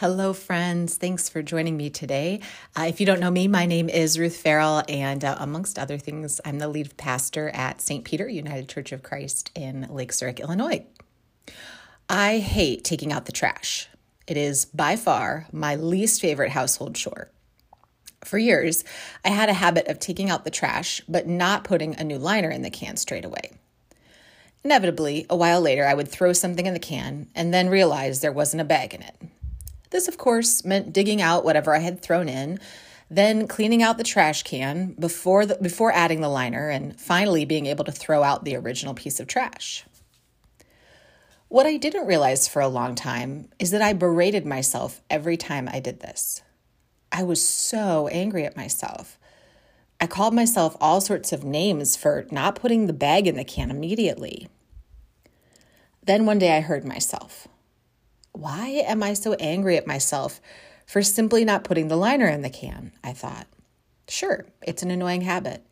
Hello, friends. Thanks for joining me today. Uh, if you don't know me, my name is Ruth Farrell, and uh, amongst other things, I'm the lead pastor at St. Peter United Church of Christ in Lake Zurich, Illinois. I hate taking out the trash. It is by far my least favorite household chore. For years, I had a habit of taking out the trash, but not putting a new liner in the can straight away. Inevitably, a while later, I would throw something in the can and then realize there wasn't a bag in it. This, of course, meant digging out whatever I had thrown in, then cleaning out the trash can before, the, before adding the liner, and finally being able to throw out the original piece of trash. What I didn't realize for a long time is that I berated myself every time I did this. I was so angry at myself. I called myself all sorts of names for not putting the bag in the can immediately. Then one day I heard myself. Why am I so angry at myself for simply not putting the liner in the can? I thought. Sure, it's an annoying habit.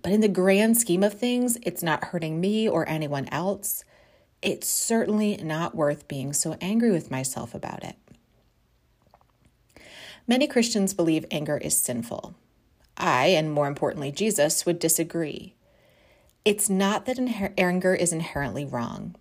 But in the grand scheme of things, it's not hurting me or anyone else. It's certainly not worth being so angry with myself about it. Many Christians believe anger is sinful. I, and more importantly, Jesus, would disagree. It's not that anger is inherently wrong.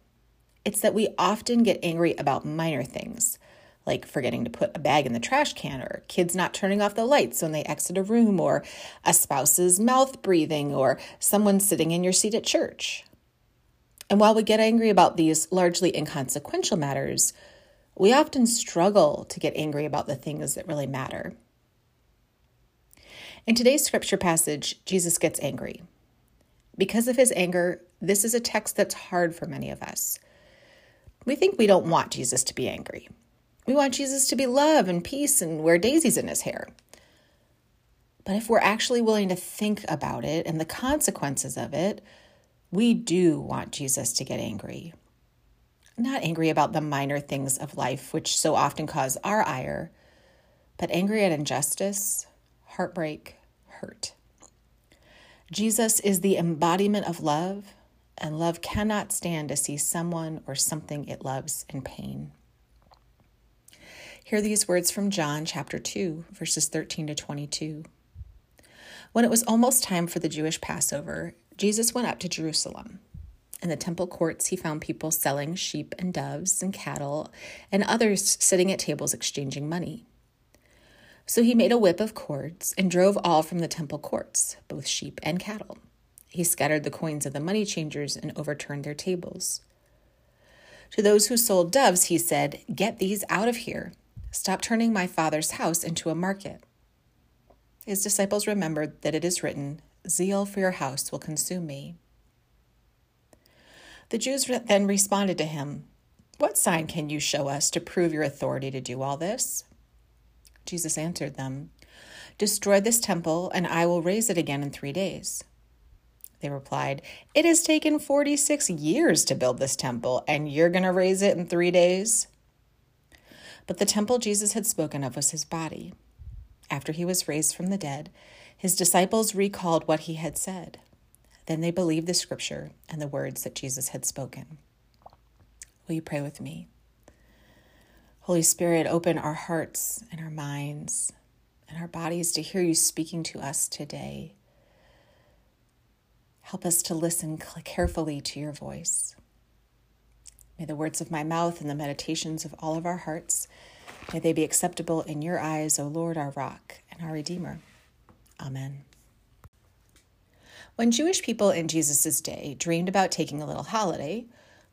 It's that we often get angry about minor things, like forgetting to put a bag in the trash can, or kids not turning off the lights when they exit a room, or a spouse's mouth breathing, or someone sitting in your seat at church. And while we get angry about these largely inconsequential matters, we often struggle to get angry about the things that really matter. In today's scripture passage, Jesus gets angry. Because of his anger, this is a text that's hard for many of us. We think we don't want Jesus to be angry. We want Jesus to be love and peace and wear daisies in his hair. But if we're actually willing to think about it and the consequences of it, we do want Jesus to get angry. Not angry about the minor things of life, which so often cause our ire, but angry at injustice, heartbreak, hurt. Jesus is the embodiment of love, and love cannot stand to see someone or something it loves in pain. Hear these words from John chapter 2, verses 13 to 22. When it was almost time for the Jewish Passover, Jesus went up to Jerusalem. In the temple courts, he found people selling sheep and doves and cattle, and others sitting at tables exchanging money. So he made a whip of cords and drove all from the temple courts, both sheep and cattle. He scattered the coins of the money changers and overturned their tables. To those who sold doves, he said, Get these out of here. Stop turning my father's house into a market. His disciples remembered that it is written, Zeal for your house will consume me. The Jews then responded to him, What sign can you show us to prove your authority to do all this? Jesus answered them, Destroy this temple, and I will raise it again in three days. They replied, It has taken 46 years to build this temple, and you're going to raise it in three days? But the temple Jesus had spoken of was his body. After he was raised from the dead, his disciples recalled what he had said. Then they believed the scripture and the words that Jesus had spoken. Will you pray with me? Holy Spirit, open our hearts and our minds and our bodies to hear you speaking to us today. Help us to listen carefully to your voice. May the words of my mouth and the meditations of all of our hearts, may they be acceptable in your eyes, O Lord, our rock and our Redeemer. Amen. When Jewish people in Jesus' day dreamed about taking a little holiday,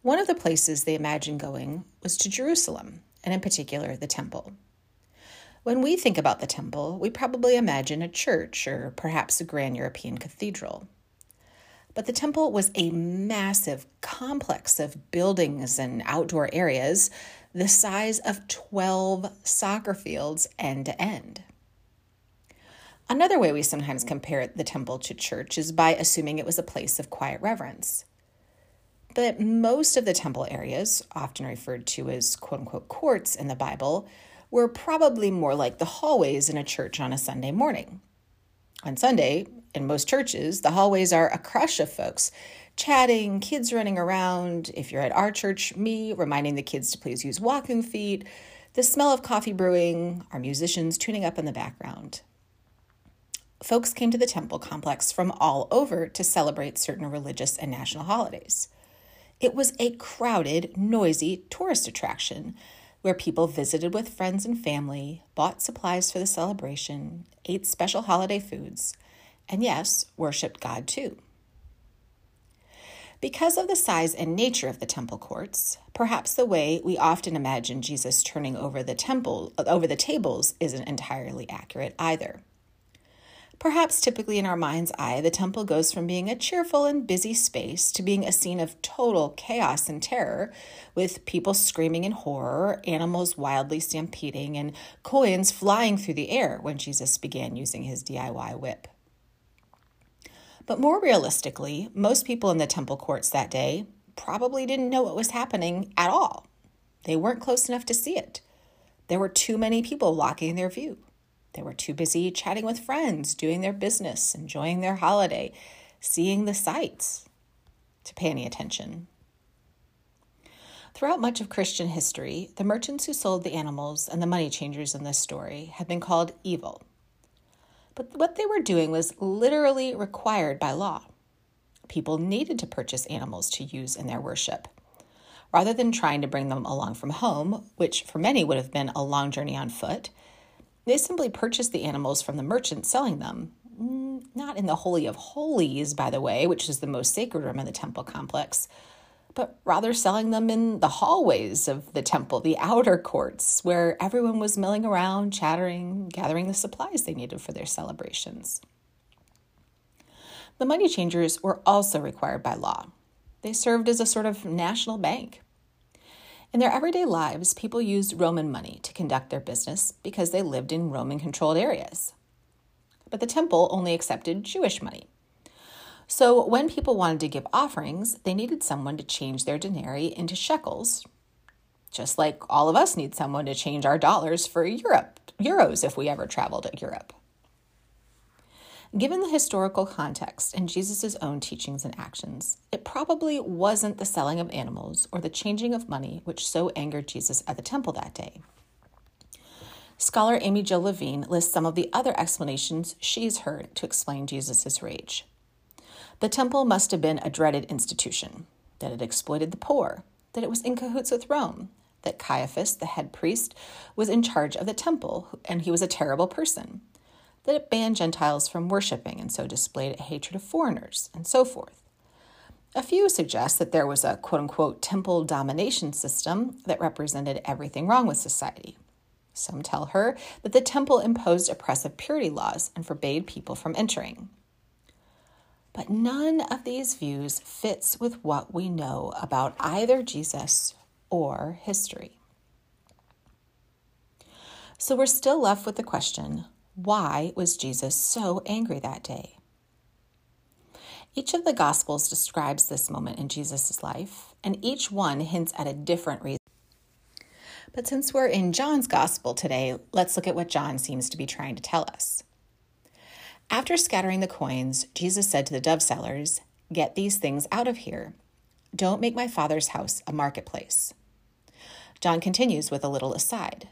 one of the places they imagined going was to Jerusalem, and in particular, the temple. When we think about the temple, we probably imagine a church or perhaps a grand European cathedral. But the temple was a massive complex of buildings and outdoor areas the size of 12 soccer fields end to end. Another way we sometimes compare the temple to church is by assuming it was a place of quiet reverence. But most of the temple areas, often referred to as quote unquote courts in the Bible, were probably more like the hallways in a church on a Sunday morning. On Sunday, in most churches, the hallways are a crush of folks chatting, kids running around. If you're at our church, me reminding the kids to please use walking feet, the smell of coffee brewing, our musicians tuning up in the background. Folks came to the temple complex from all over to celebrate certain religious and national holidays. It was a crowded, noisy tourist attraction where people visited with friends and family, bought supplies for the celebration, ate special holiday foods, and yes, worshiped God too. Because of the size and nature of the temple courts, perhaps the way we often imagine Jesus turning over the temple over the tables isn't entirely accurate either. Perhaps typically in our mind's eye, the temple goes from being a cheerful and busy space to being a scene of total chaos and terror, with people screaming in horror, animals wildly stampeding, and coins flying through the air when Jesus began using his DIY whip. But more realistically, most people in the temple courts that day probably didn't know what was happening at all. They weren't close enough to see it. There were too many people blocking their view. They were too busy chatting with friends, doing their business, enjoying their holiday, seeing the sights to pay any attention. Throughout much of Christian history, the merchants who sold the animals and the money changers in this story have been called evil but what they were doing was literally required by law. People needed to purchase animals to use in their worship. Rather than trying to bring them along from home, which for many would have been a long journey on foot, they simply purchased the animals from the merchant selling them. Mm, not in the Holy of Holies, by the way, which is the most sacred room in the temple complex, but rather selling them in the hallways of the temple, the outer courts, where everyone was milling around, chattering, gathering the supplies they needed for their celebrations. The money changers were also required by law. They served as a sort of national bank. In their everyday lives, people used Roman money to conduct their business because they lived in Roman controlled areas. But the temple only accepted Jewish money. So when people wanted to give offerings, they needed someone to change their denarii into shekels, just like all of us need someone to change our dollars for Europe, euros if we ever traveled to Europe. Given the historical context and Jesus' own teachings and actions, it probably wasn't the selling of animals or the changing of money which so angered Jesus at the temple that day. Scholar Amy Jill Levine lists some of the other explanations she's heard to explain Jesus' rage. The temple must have been a dreaded institution, that it exploited the poor, that it was in cahoots with Rome, that Caiaphas, the head priest, was in charge of the temple and he was a terrible person, that it banned Gentiles from worshiping and so displayed a hatred of foreigners, and so forth. A few suggest that there was a quote unquote temple domination system that represented everything wrong with society. Some tell her that the temple imposed oppressive purity laws and forbade people from entering. But none of these views fits with what we know about either Jesus or history. So we're still left with the question why was Jesus so angry that day? Each of the Gospels describes this moment in Jesus' life, and each one hints at a different reason. But since we're in John's Gospel today, let's look at what John seems to be trying to tell us. After scattering the coins, Jesus said to the dove sellers, Get these things out of here. Don't make my father's house a marketplace. John continues with a little aside.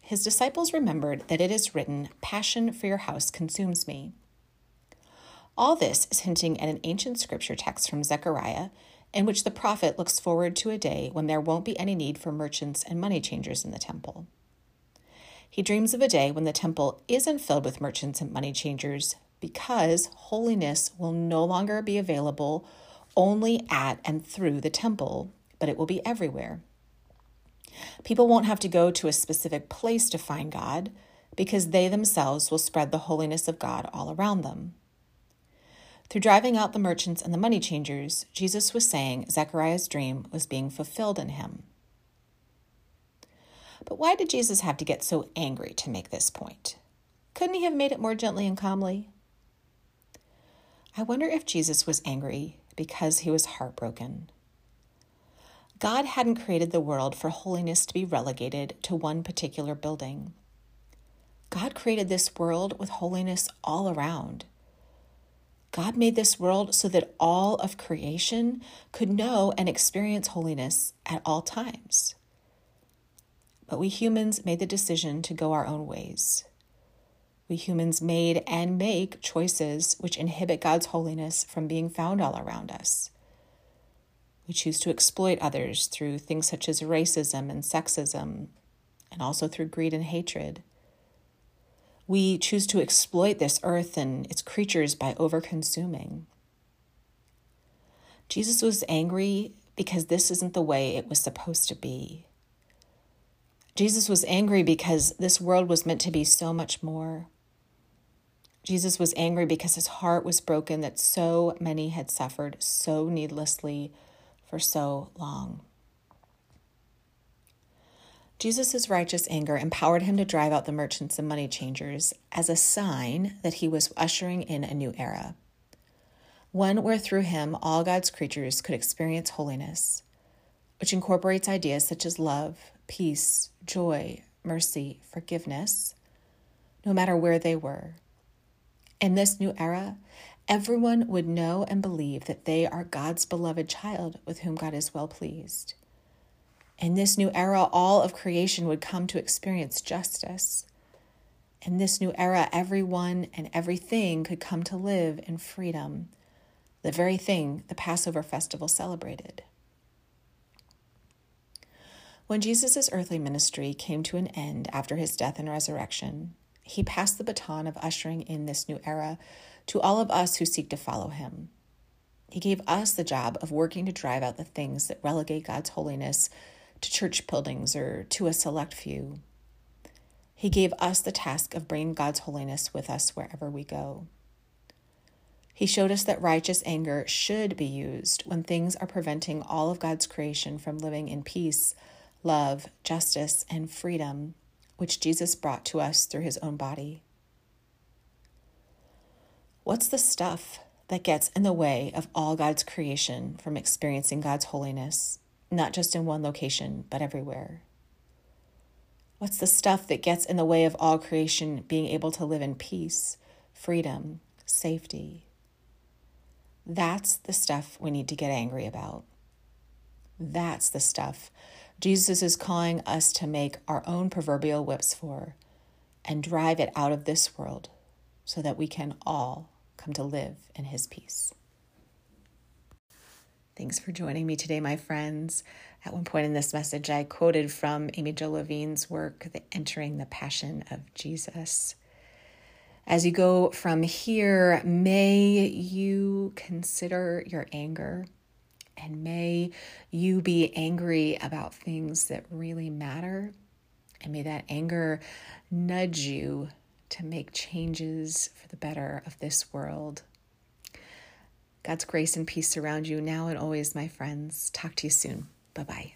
His disciples remembered that it is written, Passion for your house consumes me. All this is hinting at an ancient scripture text from Zechariah in which the prophet looks forward to a day when there won't be any need for merchants and money changers in the temple. He dreams of a day when the temple isn't filled with merchants and money changers because holiness will no longer be available only at and through the temple, but it will be everywhere. People won't have to go to a specific place to find God because they themselves will spread the holiness of God all around them. Through driving out the merchants and the money changers, Jesus was saying Zechariah's dream was being fulfilled in him. But why did Jesus have to get so angry to make this point? Couldn't he have made it more gently and calmly? I wonder if Jesus was angry because he was heartbroken. God hadn't created the world for holiness to be relegated to one particular building. God created this world with holiness all around. God made this world so that all of creation could know and experience holiness at all times. But we humans made the decision to go our own ways. We humans made and make choices which inhibit God's holiness from being found all around us. We choose to exploit others through things such as racism and sexism, and also through greed and hatred. We choose to exploit this earth and its creatures by overconsuming. Jesus was angry because this isn't the way it was supposed to be. Jesus was angry because this world was meant to be so much more. Jesus was angry because his heart was broken that so many had suffered so needlessly for so long. Jesus' righteous anger empowered him to drive out the merchants and money changers as a sign that he was ushering in a new era. One where through him all God's creatures could experience holiness, which incorporates ideas such as love, peace, joy, mercy, forgiveness, no matter where they were. In this new era, everyone would know and believe that they are God's beloved child with whom God is well pleased. In this new era, all of creation would come to experience justice. In this new era, everyone and everything could come to live in freedom, the very thing the Passover festival celebrated. When Jesus' earthly ministry came to an end after his death and resurrection, he passed the baton of ushering in this new era to all of us who seek to follow him. He gave us the job of working to drive out the things that relegate God's holiness to church buildings or to a select few. He gave us the task of bringing God's holiness with us wherever we go. He showed us that righteous anger should be used when things are preventing all of God's creation from living in peace, love, justice, and freedom, which Jesus brought to us through his own body. What's the stuff that gets in the way of all God's creation from experiencing God's holiness? not just in one location, but everywhere? What's the stuff that gets in the way of all creation being able to live in peace, freedom, safety? That's the stuff we need to get angry about. That's the stuff Jesus is calling us to make our own proverbial whips for and drive it out of this world so that we can all come to live in his peace. Thanks for joining me today, my friends. At one point in this message, I quoted from Amy Jo Levine's work, The Entering the Passion of Jesus. As you go from here, may you consider your anger and may you be angry about things that really matter. And may that anger nudge you to make changes for the better of this world God's grace and peace surround you now and always, my friends. Talk to you soon. Bye bye.